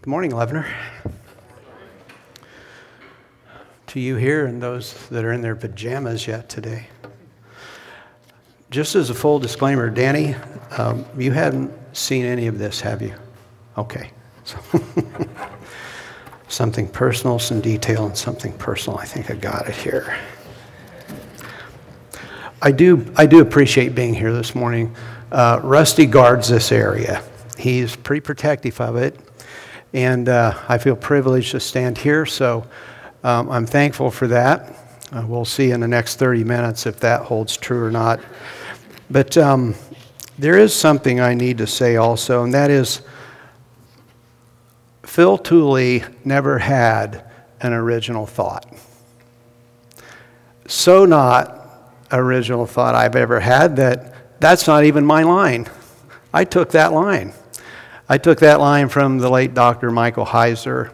Good morning, Leavener. To you here and those that are in their pajamas yet today. Just as a full disclaimer, Danny, um, you hadn't seen any of this, have you? Okay. So something personal, some detail, and something personal. I think I got it here. I do, I do appreciate being here this morning. Uh, Rusty guards this area. He's pretty protective of it and uh, I feel privileged to stand here, so um, I'm thankful for that. Uh, we'll see in the next 30 minutes if that holds true or not. But um, there is something I need to say also, and that is Phil Tooley never had an original thought. So, not original thought I've ever had that that's not even my line. I took that line. I took that line from the late Dr. Michael Heiser.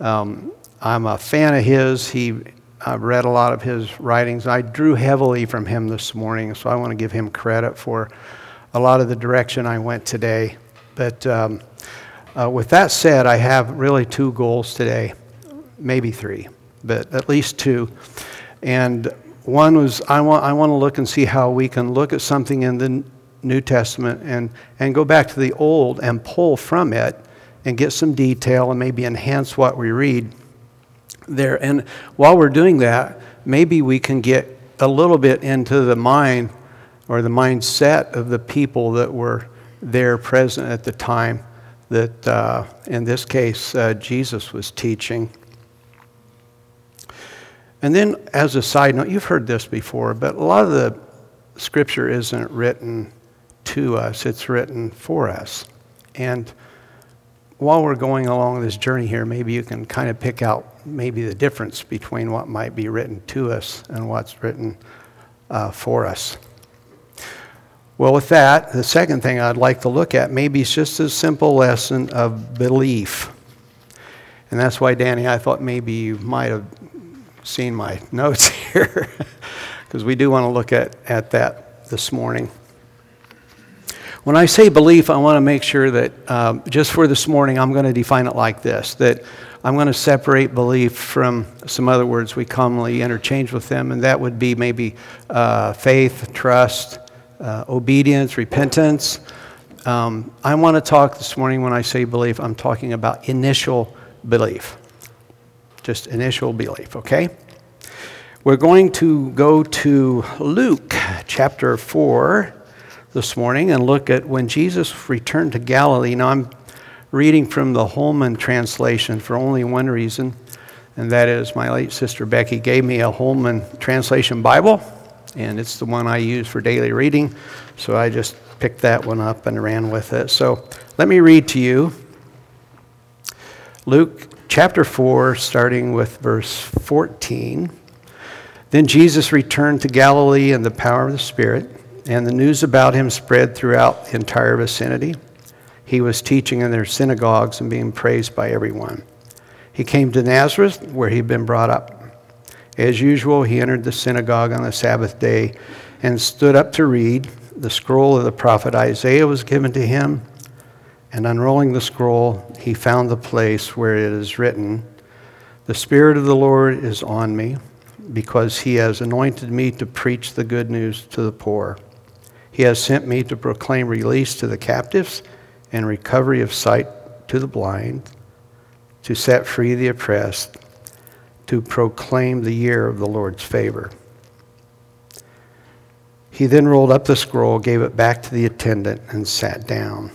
Um, I'm a fan of his. He, I've read a lot of his writings. I drew heavily from him this morning, so I want to give him credit for a lot of the direction I went today. But um, uh, with that said, I have really two goals today, maybe three, but at least two. And one was I want, I want to look and see how we can look at something in the New Testament and, and go back to the Old and pull from it and get some detail and maybe enhance what we read there. And while we're doing that, maybe we can get a little bit into the mind or the mindset of the people that were there present at the time that, uh, in this case, uh, Jesus was teaching. And then, as a side note, you've heard this before, but a lot of the scripture isn't written to us, it's written for us. And while we're going along this journey here, maybe you can kind of pick out maybe the difference between what might be written to us and what's written uh, for us. Well, with that, the second thing I'd like to look at maybe it's just a simple lesson of belief. And that's why, Danny, I thought maybe you might have seen my notes here, because we do want to look at, at that this morning. When I say belief, I want to make sure that um, just for this morning, I'm going to define it like this that I'm going to separate belief from some other words we commonly interchange with them, and that would be maybe uh, faith, trust, uh, obedience, repentance. Um, I want to talk this morning when I say belief, I'm talking about initial belief. Just initial belief, okay? We're going to go to Luke chapter 4 this morning and look at when Jesus returned to Galilee. Now, I'm reading from the Holman translation for only one reason, and that is my late sister Becky gave me a Holman translation Bible, and it's the one I use for daily reading. So I just picked that one up and ran with it. So let me read to you Luke chapter 4, starting with verse 14. Then Jesus returned to Galilee in the power of the Spirit and the news about him spread throughout the entire vicinity. He was teaching in their synagogues and being praised by everyone. He came to Nazareth, where he'd been brought up. As usual, he entered the synagogue on the Sabbath day and stood up to read. The scroll of the prophet Isaiah was given to him, and unrolling the scroll, he found the place where it is written The Spirit of the Lord is on me, because he has anointed me to preach the good news to the poor. He has sent me to proclaim release to the captives and recovery of sight to the blind, to set free the oppressed, to proclaim the year of the Lord's favor. He then rolled up the scroll, gave it back to the attendant, and sat down.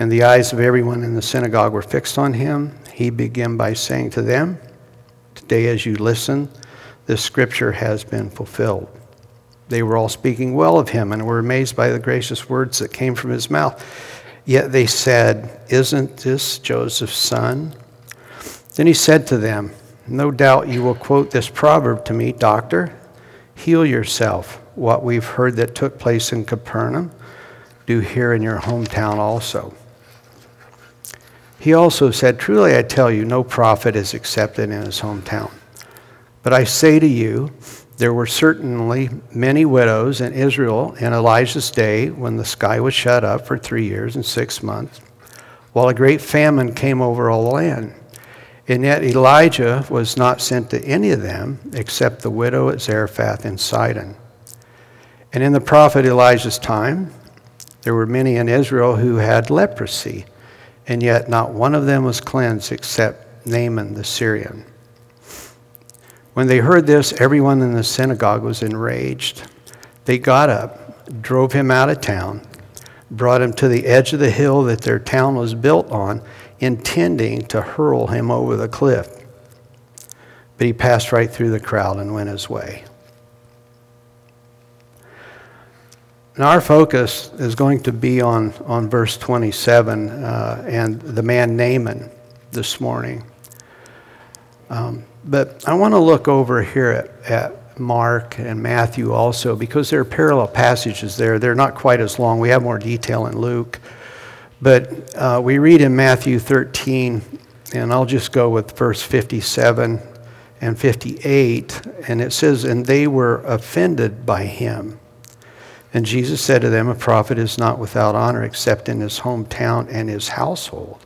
And the eyes of everyone in the synagogue were fixed on him. He began by saying to them, Today, as you listen, this scripture has been fulfilled. They were all speaking well of him and were amazed by the gracious words that came from his mouth. Yet they said, Isn't this Joseph's son? Then he said to them, No doubt you will quote this proverb to me, Doctor, heal yourself. What we've heard that took place in Capernaum, do here in your hometown also. He also said, Truly I tell you, no prophet is accepted in his hometown. But I say to you, there were certainly many widows in Israel in Elijah's day when the sky was shut up for three years and six months, while a great famine came over all the land. And yet Elijah was not sent to any of them except the widow at Zarephath in Sidon. And in the prophet Elijah's time, there were many in Israel who had leprosy, and yet not one of them was cleansed except Naaman the Syrian. When they heard this, everyone in the synagogue was enraged. They got up, drove him out of town, brought him to the edge of the hill that their town was built on, intending to hurl him over the cliff. But he passed right through the crowd and went his way. Now, our focus is going to be on, on verse 27 uh, and the man Naaman this morning. Um, but I want to look over here at, at Mark and Matthew also because there are parallel passages there. They're not quite as long. We have more detail in Luke. But uh, we read in Matthew 13, and I'll just go with verse 57 and 58, and it says, And they were offended by him. And Jesus said to them, A prophet is not without honor except in his hometown and his household.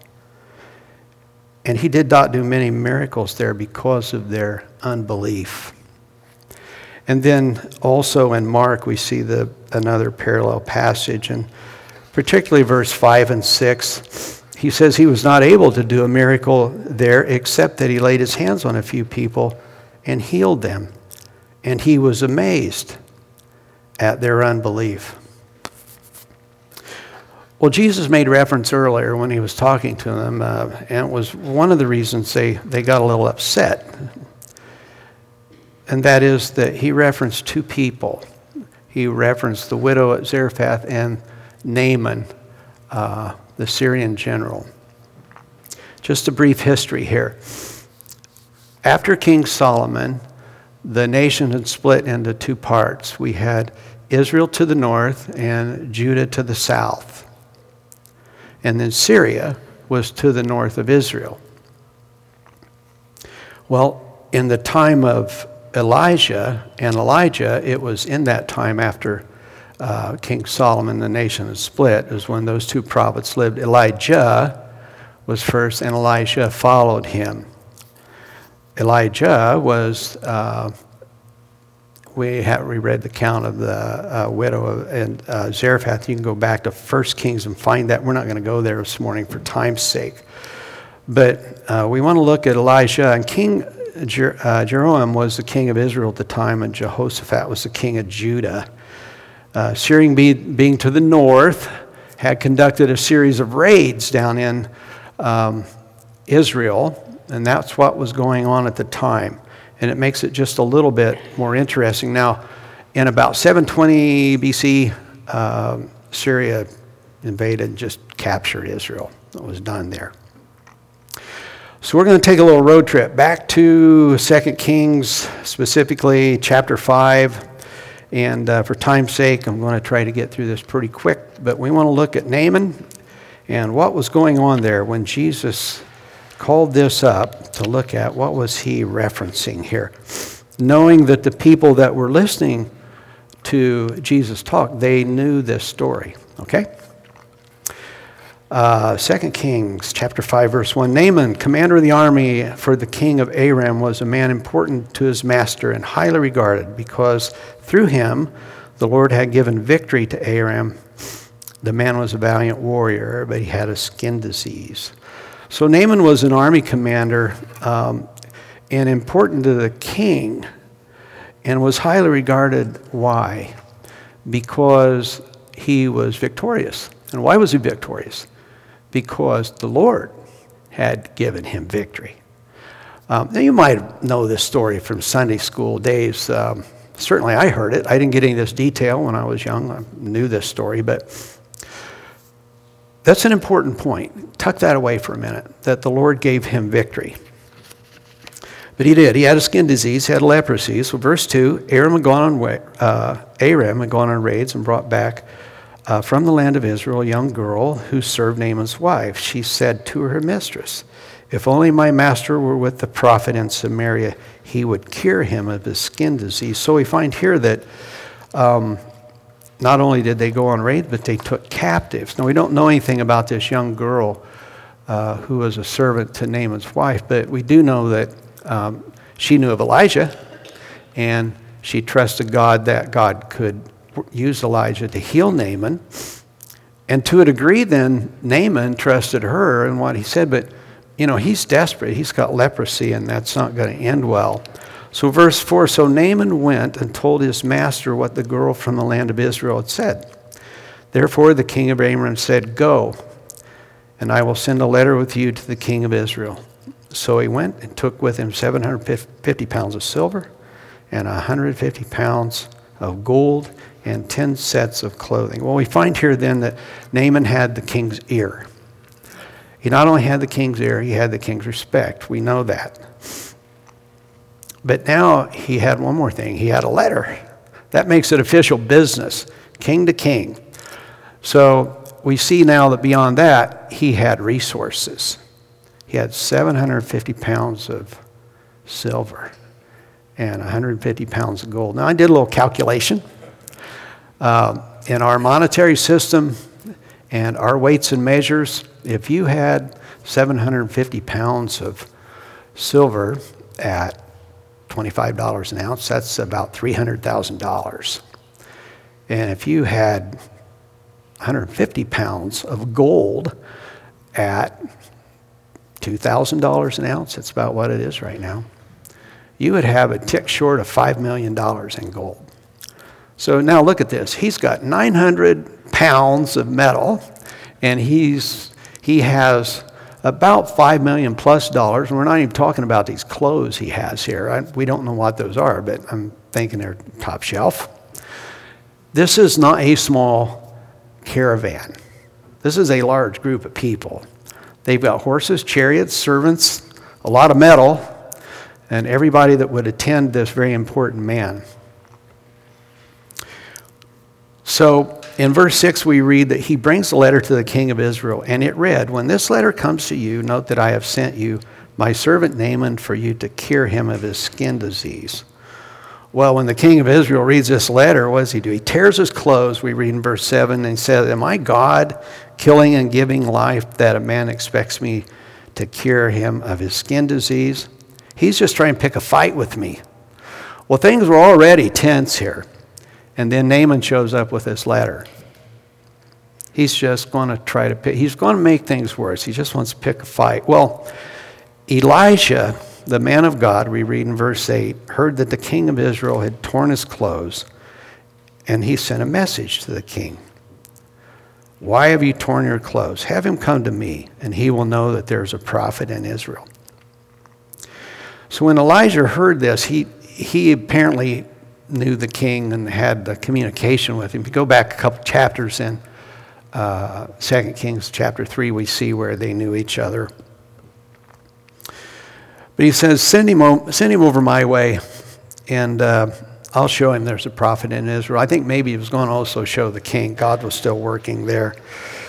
And he did not do many miracles there because of their unbelief. And then also in Mark, we see the, another parallel passage, and particularly verse 5 and 6. He says he was not able to do a miracle there except that he laid his hands on a few people and healed them. And he was amazed at their unbelief. Well, Jesus made reference earlier when he was talking to them, uh, and it was one of the reasons they, they got a little upset. And that is that he referenced two people. He referenced the widow at Zarephath and Naaman, uh, the Syrian general. Just a brief history here. After King Solomon, the nation had split into two parts. We had Israel to the north and Judah to the south. And then Syria was to the north of Israel. Well, in the time of Elijah and Elisha, it was in that time after uh, King Solomon, the nation had split, is when those two prophets lived. Elijah was first, and Elisha followed him. Elijah was uh, we have we read the account of the uh, widow and uh, Zarephath. You can go back to 1 Kings and find that. We're not going to go there this morning for time's sake. But uh, we want to look at Elijah. And King Jer- uh, was the king of Israel at the time, and Jehoshaphat was the king of Judah. Uh, Syria, be, being to the north, had conducted a series of raids down in um, Israel, and that's what was going on at the time and it makes it just a little bit more interesting. Now, in about 720 BC, um, Syria invaded, and just captured Israel. It was done there. So we're going to take a little road trip back to 2 Kings, specifically chapter 5. And uh, for time's sake, I'm going to try to get through this pretty quick. But we want to look at Naaman and what was going on there when Jesus called this up to look at what was he referencing here. Knowing that the people that were listening to jesus talk they knew this story okay? Uh, 2 kings chapter 5 verse 1 naaman commander of the army for the king of aram was a man important to his master and highly regarded because through him the lord had given victory to aram. The man was a valiant warrior but he had a skin disease so Naaman was an army commander um, and important to the king and was highly regarded. Why? Because he was victorious. And why was he victorious? Because the Lord had given him victory. Um, now, you might know this story from Sunday school days. Um, certainly, I heard it. I didn't get any of this detail when I was young. I knew this story, but that's an important point. Tuck that away for a minute, that the Lord gave him victory. But he did. He had a skin disease, He had leprosy. So, verse 2 Aram had gone on, uh, Aram had gone on raids and brought back uh, from the land of Israel a young girl who served Naaman's wife. She said to her mistress, If only my master were with the prophet in Samaria, he would cure him of his skin disease. So, we find here that um, not only did they go on raid, but they took captives. Now, we don't know anything about this young girl uh, who was a servant to Naaman's wife, but we do know that um, she knew of Elijah and she trusted God that God could use Elijah to heal Naaman. And to a degree, then, Naaman trusted her and what he said, but you know, he's desperate. He's got leprosy, and that's not going to end well. So, verse 4 So Naaman went and told his master what the girl from the land of Israel had said. Therefore, the king of Aram said, Go, and I will send a letter with you to the king of Israel. So he went and took with him 750 pounds of silver and 150 pounds of gold and 10 sets of clothing. Well, we find here then that Naaman had the king's ear. He not only had the king's ear, he had the king's respect. We know that. But now he had one more thing he had a letter. That makes it official business, king to king. So we see now that beyond that, he had resources. He had 750 pounds of silver and 150 pounds of gold. Now, I did a little calculation. Uh, in our monetary system and our weights and measures, if you had 750 pounds of silver at $25 an ounce, that's about $300,000. And if you had 150 pounds of gold at $2,000 an ounce, that's about what it is right now, you would have a tick short of $5 million in gold. So now look at this. He's got 900 pounds of metal, and he's, he has about five million plus dollars. And we're not even talking about these clothes he has here. I, we don't know what those are, but I'm thinking they're top shelf. This is not a small caravan. This is a large group of people. They've got horses, chariots, servants, a lot of metal, and everybody that would attend this very important man. So in verse 6, we read that he brings the letter to the king of Israel, and it read, When this letter comes to you, note that I have sent you my servant Naaman for you to cure him of his skin disease. Well, when the king of Israel reads this letter, what does he do? He tears his clothes, we read in verse 7, and says, Am I God killing and giving life that a man expects me to cure him of his skin disease? He's just trying to pick a fight with me. Well, things were already tense here. And then Naaman shows up with this letter. He's just going to try to pick, he's going to make things worse. He just wants to pick a fight. Well, Elijah, the man of God, we read in verse 8, heard that the king of Israel had torn his clothes, and he sent a message to the king. Why have you torn your clothes? Have him come to me, and he will know that there's a prophet in Israel. So when Elijah heard this, he, he apparently knew the king and had the communication with him. If you go back a couple chapters in uh, 2 Kings chapter 3, we see where they knew each other. But he says, send him, o- send him over my way, and uh, I'll show him there's a prophet in Israel. I think maybe he was going to also show the king. God was still working there.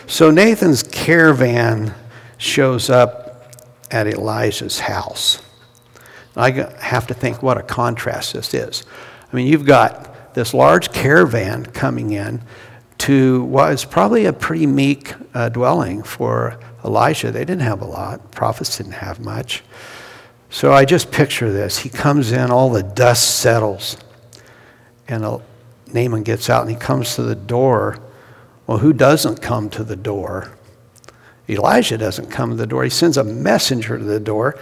So Naaman's caravan shows up at Elijah's house. I have to think what a contrast this is. I mean, you've got this large caravan coming in to what is probably a pretty meek uh, dwelling for Elijah. They didn't have a lot, prophets didn't have much. So I just picture this. He comes in, all the dust settles, and Naaman gets out and he comes to the door. Well, who doesn't come to the door? Elijah doesn't come to the door. He sends a messenger to the door.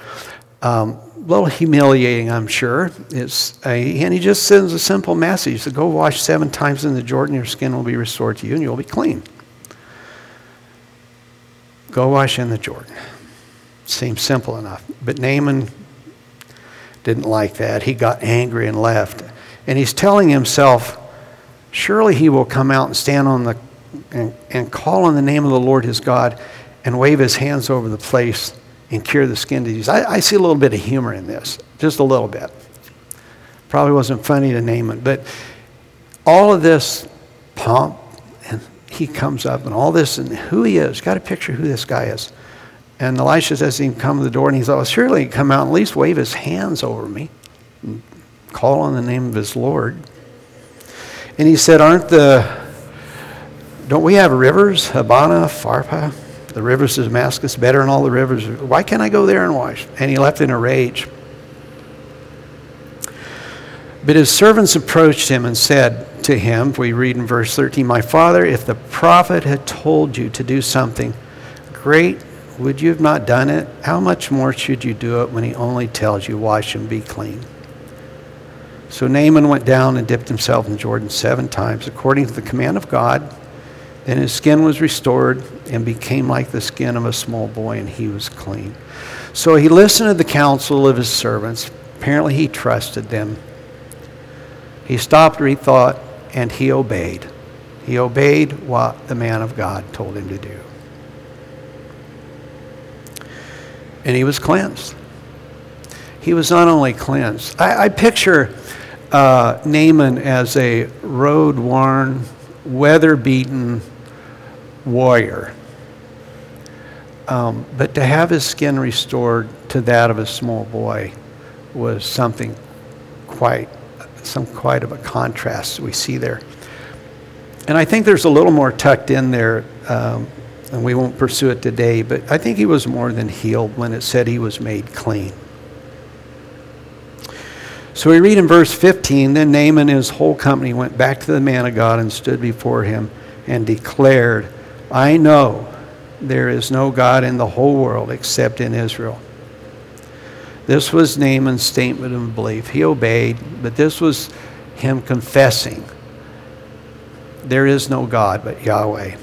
Um, little humiliating, I'm sure. It's a, and he just sends a simple message to go wash seven times in the Jordan, your skin will be restored to you, and you'll be clean. Go wash in the Jordan. Seems simple enough. But Naaman didn't like that. He got angry and left. And he's telling himself, surely he will come out and stand on the and, and call on the name of the Lord his God and wave his hands over the place and cure the skin disease. I, I, see a little bit of humor in this, just a little bit. Probably wasn't funny to Naaman, but all of this pomp, and he comes up and all this, and who he is, got to picture who this guy is. And Elisha says he come to the door, and he thought, well, surely he come out and at least wave his hands over me and call on the name of his Lord. And he said, Aren't the, don't we have rivers, Abana, Pharpar? The rivers of Damascus better than all the rivers. Why can't I go there and wash? And he left in a rage. But his servants approached him and said to him, we read in verse 13, My father, if the prophet had told you to do something great, would you have not done it? How much more should you do it when he only tells you, Wash and be clean? So Naaman went down and dipped himself in Jordan seven times, according to the command of God. Then his skin was restored and became like the skin of a small boy, and he was clean. So he listened to the counsel of his servants. Apparently, he trusted them. He stopped, rethought, and he obeyed. He obeyed what the man of God told him to do. And he was cleansed. He was not only cleansed. I, I picture uh, Naaman as a road worn, weather beaten warrior. Um, but to have his skin restored to that of a small boy was something quite some quite of a contrast we see there. And I think there's a little more tucked in there, um, and we won't pursue it today, but I think he was more than healed when it said he was made clean. So we read in verse 15 Then Naaman and his whole company went back to the man of God and stood before him and declared, I know there is no God in the whole world except in Israel. This was Naaman's statement of belief. He obeyed, but this was him confessing there is no God but Yahweh.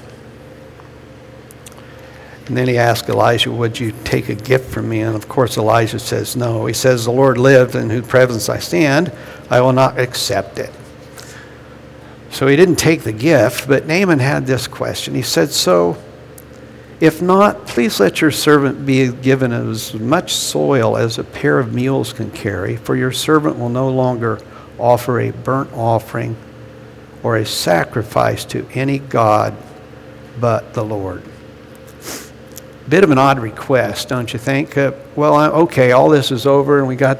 And then he asked Elijah, Would you take a gift from me? And of course, Elijah says no. He says, The Lord lived, in whose presence I stand. I will not accept it. So he didn't take the gift, but Naaman had this question. He said, So if not, please let your servant be given as much soil as a pair of mules can carry, for your servant will no longer offer a burnt offering or a sacrifice to any God but the Lord. Bit of an odd request, don't you think? Uh, well, okay, all this is over, and we got.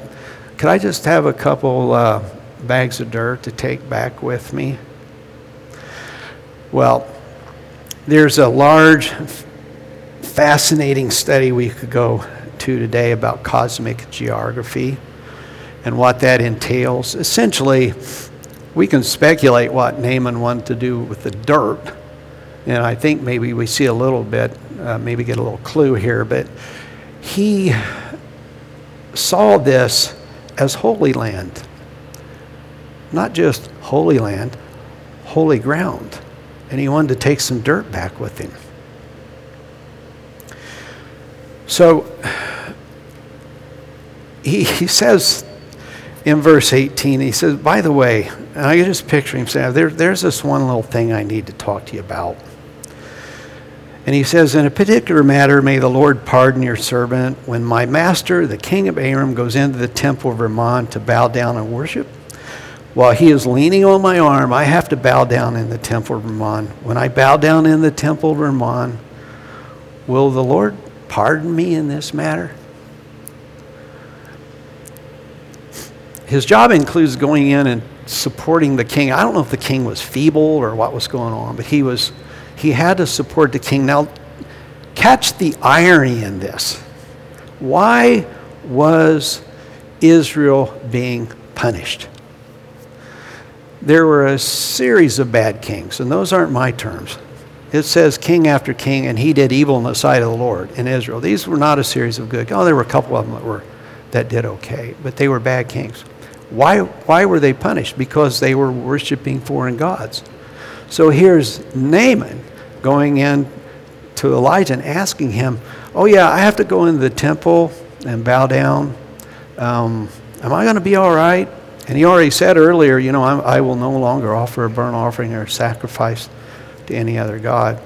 Could I just have a couple uh, bags of dirt to take back with me? Well, there's a large fascinating study we could go to today about cosmic geography and what that entails. Essentially, we can speculate what Naaman wanted to do with the dirt. And I think maybe we see a little bit, uh, maybe get a little clue here, but he saw this as holy land. Not just holy land, holy ground. And he wanted to take some dirt back with him. So he, he says in verse 18, he says, By the way, and I just picture him saying, there, There's this one little thing I need to talk to you about. And he says, In a particular matter, may the Lord pardon your servant. When my master, the king of Aram, goes into the temple of Rimmon to bow down and worship, while he is leaning on my arm, I have to bow down in the temple of Rimmon. When I bow down in the temple of Rimmon, will the Lord pardon me in this matter? His job includes going in and supporting the king. I don't know if the king was feeble or what was going on, but he was he had to support the king. Now catch the irony in this. Why was Israel being punished? There were a series of bad kings, and those aren't my terms it says king after king, and he did evil in the sight of the Lord in Israel. These were not a series of good. Oh, there were a couple of them that were that did okay, but they were bad kings. Why, why were they punished? Because they were worshiping foreign gods. So here's Naaman going in to Elijah and asking him, Oh, yeah, I have to go into the temple and bow down. Um, am I going to be all right? And he already said earlier, you know, I, I will no longer offer a burnt offering or sacrifice to any other God.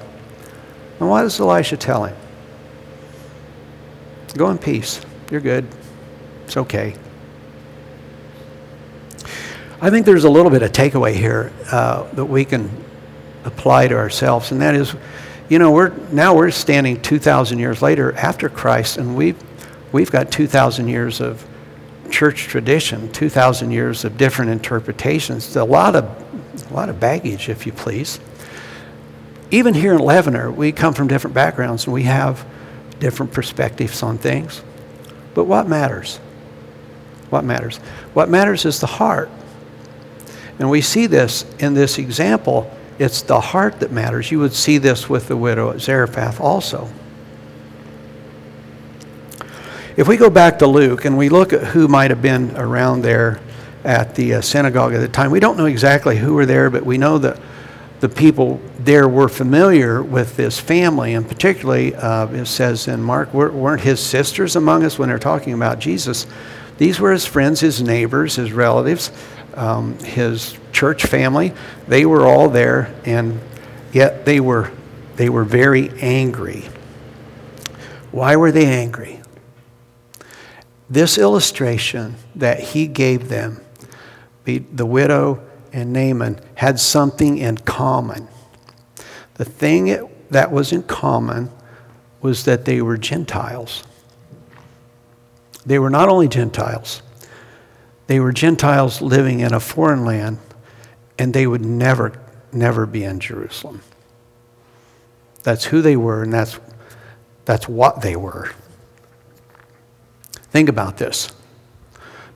And what does Elisha tell him? Go in peace. You're good. It's okay. I think there's a little bit of takeaway here uh, that we can apply to ourselves, and that is, you know, we're now we're standing 2,000 years later after Christ, and we've we've got 2,000 years of church tradition, 2,000 years of different interpretations, a lot of a lot of baggage, if you please. even here in Leavener, we come from different backgrounds and we have different perspectives on things. But what matters? What matters? What matters is the heart. And we see this in this example. It's the heart that matters. You would see this with the widow at Zarephath also. If we go back to Luke and we look at who might have been around there at the uh, synagogue at the time, we don't know exactly who were there, but we know that the people there were familiar with this family, and particularly, uh, it says in Mark, weren't his sisters among us when they're talking about Jesus? These were his friends, his neighbors, his relatives, um, his church family. They were all there, and yet they were, they were very angry. Why were they angry? This illustration that he gave them, the widow and Naaman, had something in common. The thing that was in common was that they were Gentiles. They were not only Gentiles, they were Gentiles living in a foreign land, and they would never, never be in Jerusalem. That's who they were, and that's, that's what they were. Think about this.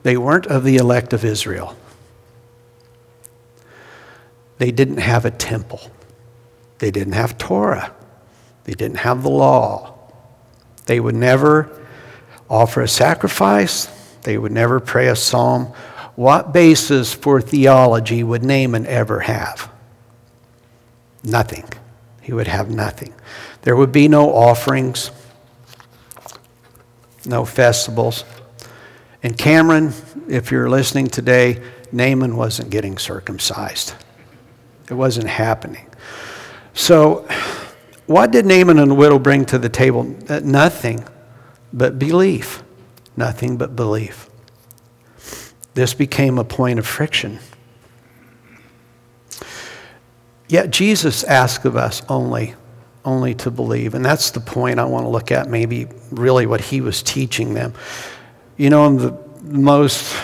They weren't of the elect of Israel. They didn't have a temple. They didn't have Torah. They didn't have the law. They would never offer a sacrifice. They would never pray a psalm. What basis for theology would Naaman ever have? Nothing. He would have nothing. There would be no offerings, no festivals. And Cameron, if you're listening today, Naaman wasn't getting circumcised. It wasn't happening. So, what did Naaman and the widow bring to the table? Uh, nothing but belief. Nothing but belief. This became a point of friction. Yet Jesus asks of us only, only to believe. And that's the point I want to look at, maybe really what he was teaching them. You know, the most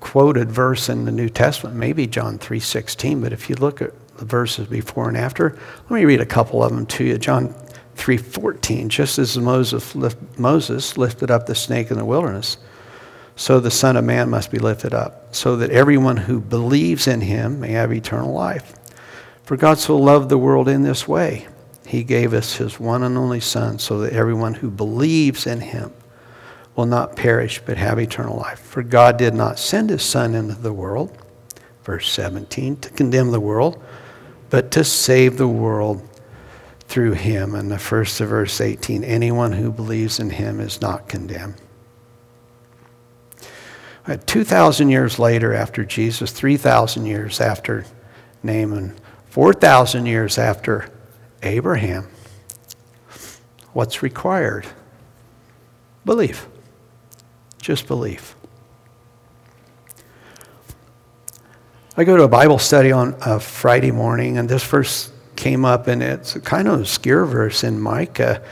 quoted verse in the New Testament, maybe John 3.16, but if you look at the verses before and after, let me read a couple of them to you. John 3:14 just as Moses, lift, Moses lifted up the snake in the wilderness so the son of man must be lifted up so that everyone who believes in him may have eternal life for God so loved the world in this way he gave us his one and only son so that everyone who believes in him will not perish but have eternal life for God did not send his son into the world verse 17 to condemn the world but to save the world through him. And the first of verse 18 anyone who believes in him is not condemned. 2,000 years later, after Jesus, 3,000 years after Naaman, 4,000 years after Abraham, what's required? Belief. Just belief. I go to a Bible study on a Friday morning, and this verse came up, and it's a kind of obscure verse in Micah,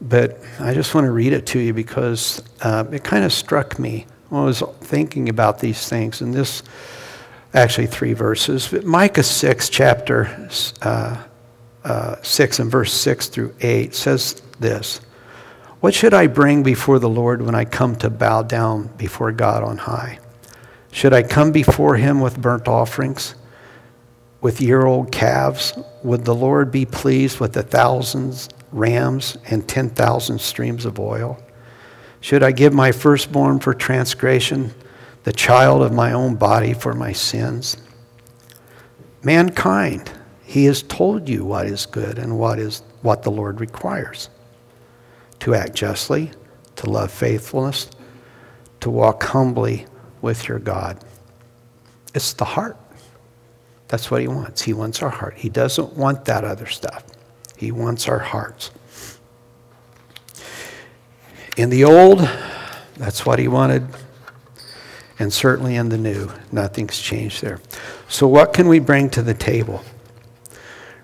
but I just want to read it to you because uh, it kind of struck me when I was thinking about these things. And this, actually, three verses. But Micah 6, chapter uh, uh, 6, and verse 6 through 8 says this What should I bring before the Lord when I come to bow down before God on high? Should I come before him with burnt offerings? with year old calves? Would the Lord be pleased with the thousands rams and 10,000 streams of oil? Should I give my firstborn for transgression, the child of my own body for my sins? Mankind, he has told you what is good and what is what the Lord requires. To act justly, to love faithfulness, to walk humbly with your God. It's the heart. That's what he wants. He wants our heart. He doesn't want that other stuff. He wants our hearts. In the old, that's what he wanted. And certainly in the new, nothing's changed there. So, what can we bring to the table?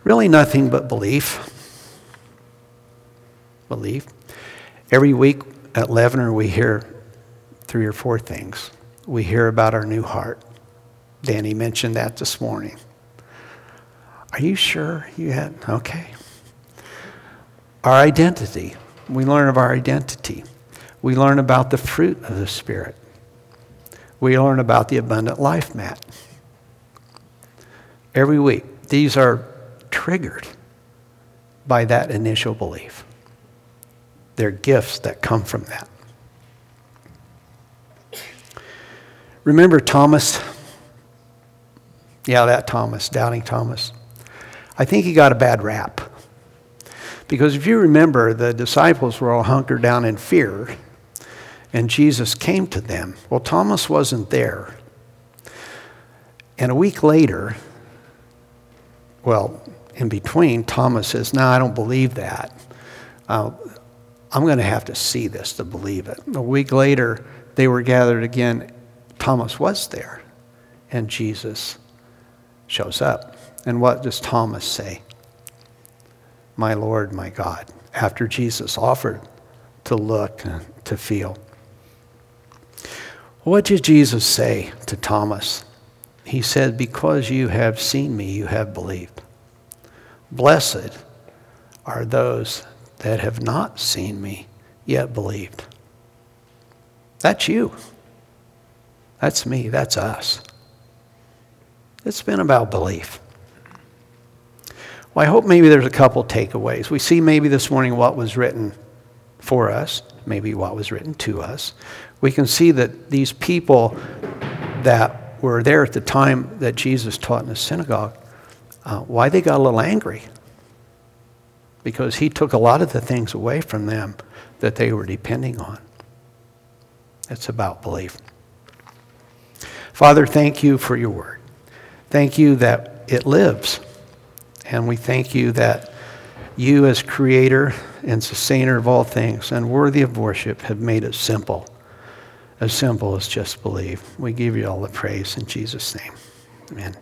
Really, nothing but belief. Belief. Every week at Leavener, we hear three or four things. We hear about our new heart. Danny mentioned that this morning. Are you sure you had? Okay. Our identity. We learn of our identity. We learn about the fruit of the Spirit. We learn about the abundant life, Matt. Every week, these are triggered by that initial belief. They're gifts that come from that. Remember Thomas? Yeah, that Thomas, doubting Thomas. I think he got a bad rap. Because if you remember, the disciples were all hunkered down in fear, and Jesus came to them. Well, Thomas wasn't there. And a week later, well, in between, Thomas says, No, I don't believe that. Uh, I'm going to have to see this to believe it. A week later, they were gathered again Thomas was there, and Jesus shows up. And what does Thomas say? My Lord, my God, after Jesus offered to look to feel. What did Jesus say to Thomas? He said, Because you have seen me, you have believed. Blessed are those that have not seen me, yet believed. That's you. That's me. That's us. It's been about belief. Well, I hope maybe there's a couple takeaways. We see maybe this morning what was written for us, maybe what was written to us. We can see that these people that were there at the time that Jesus taught in the synagogue, uh, why they got a little angry. Because he took a lot of the things away from them that they were depending on. It's about belief. Father, thank you for your word. Thank you that it lives. And we thank you that you, as creator and sustainer of all things and worthy of worship, have made it simple. As simple as just believe. We give you all the praise in Jesus' name. Amen.